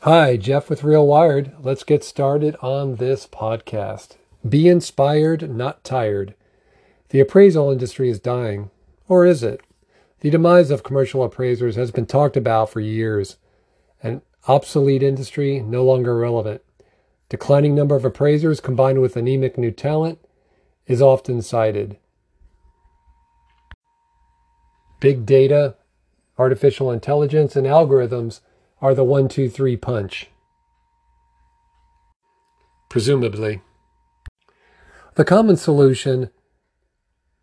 Hi, Jeff with Real Wired. Let's get started on this podcast. Be inspired, not tired. The appraisal industry is dying. Or is it? The demise of commercial appraisers has been talked about for years. An obsolete industry, no longer relevant. Declining number of appraisers combined with anemic new talent is often cited. Big data, artificial intelligence, and algorithms are the one, two, three punch. Presumably. The common solution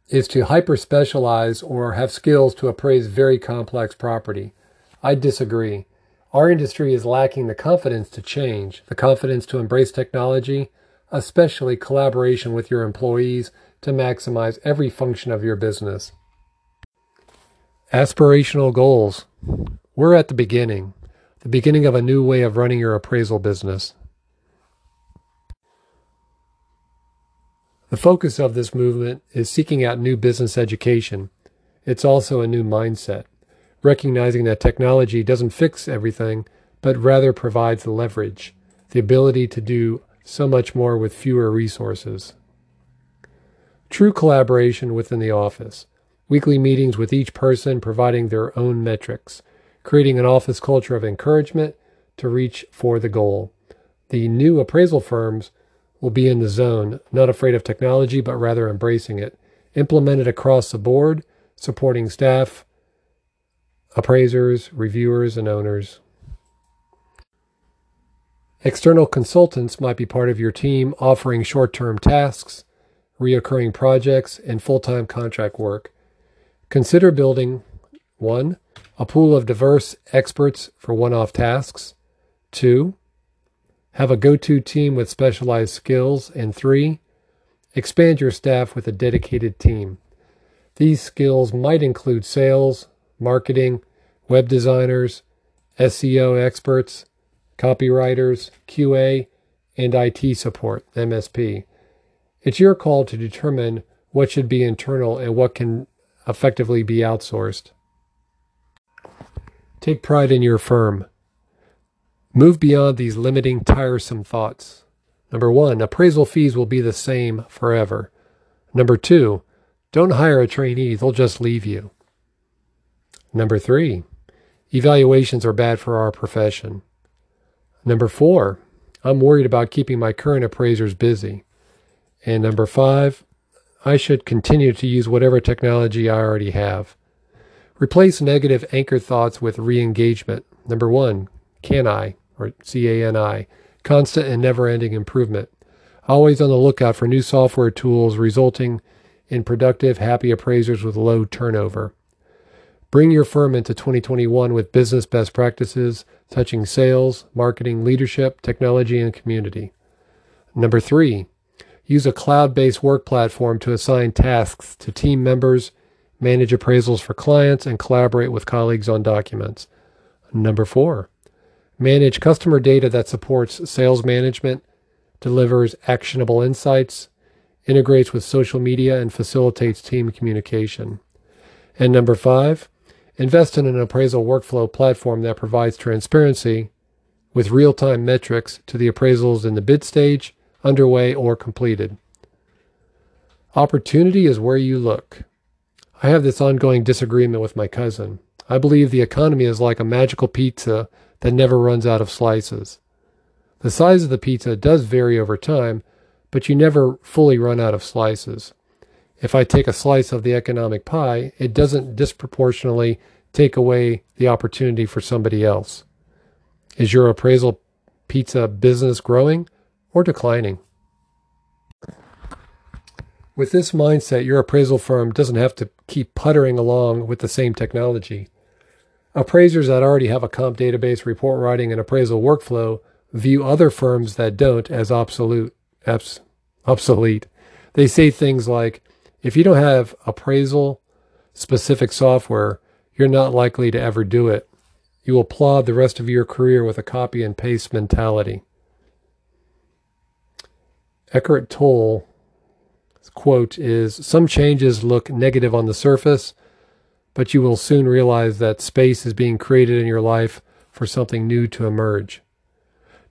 is to hyper specialize or have skills to appraise very complex property. I disagree. Our industry is lacking the confidence to change, the confidence to embrace technology, especially collaboration with your employees to maximize every function of your business. Aspirational goals. We're at the beginning, the beginning of a new way of running your appraisal business. The focus of this movement is seeking out new business education. It's also a new mindset, recognizing that technology doesn't fix everything, but rather provides the leverage, the ability to do so much more with fewer resources. True collaboration within the office weekly meetings with each person providing their own metrics, creating an office culture of encouragement to reach for the goal. The new appraisal firms will be in the zone, not afraid of technology, but rather embracing it, implemented across the board, supporting staff, appraisers, reviewers, and owners. External consultants might be part of your team offering short term tasks, reoccurring projects, and full time contract work. Consider building 1. A pool of diverse experts for one off tasks. 2. Have a go to team with specialized skills. And 3. Expand your staff with a dedicated team. These skills might include sales, marketing, web designers, SEO experts, copywriters, QA, and IT support, MSP. It's your call to determine what should be internal and what can effectively be outsourced. Take pride in your firm. Move beyond these limiting, tiresome thoughts. Number one, appraisal fees will be the same forever. Number two, don't hire a trainee, they'll just leave you. Number three, evaluations are bad for our profession. Number four, I'm worried about keeping my current appraisers busy. And number five, I should continue to use whatever technology I already have. Replace negative anchor thoughts with re engagement. Number one, can I, or C A N I, constant and never ending improvement. Always on the lookout for new software tools resulting in productive, happy appraisers with low turnover. Bring your firm into 2021 with business best practices touching sales, marketing, leadership, technology, and community. Number three, Use a cloud based work platform to assign tasks to team members, manage appraisals for clients, and collaborate with colleagues on documents. Number four, manage customer data that supports sales management, delivers actionable insights, integrates with social media, and facilitates team communication. And number five, invest in an appraisal workflow platform that provides transparency with real time metrics to the appraisals in the bid stage underway, or completed. Opportunity is where you look. I have this ongoing disagreement with my cousin. I believe the economy is like a magical pizza that never runs out of slices. The size of the pizza does vary over time, but you never fully run out of slices. If I take a slice of the economic pie, it doesn't disproportionately take away the opportunity for somebody else. Is your appraisal pizza business growing or declining. With this mindset, your appraisal firm doesn't have to keep puttering along with the same technology. Appraisers that already have a comp database, report writing, and appraisal workflow view other firms that don't as obsolete. Abs- obsolete. They say things like, if you don't have appraisal specific software, you're not likely to ever do it. You will plod the rest of your career with a copy and paste mentality. Eckhart Tolle quote is Some changes look negative on the surface, but you will soon realize that space is being created in your life for something new to emerge.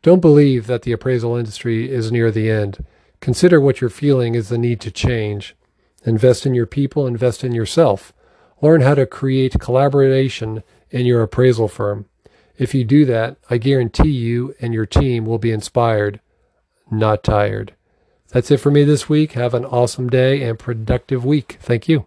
Don't believe that the appraisal industry is near the end. Consider what you're feeling is the need to change. Invest in your people, invest in yourself. Learn how to create collaboration in your appraisal firm. If you do that, I guarantee you and your team will be inspired, not tired. That's it for me this week. Have an awesome day and productive week. Thank you.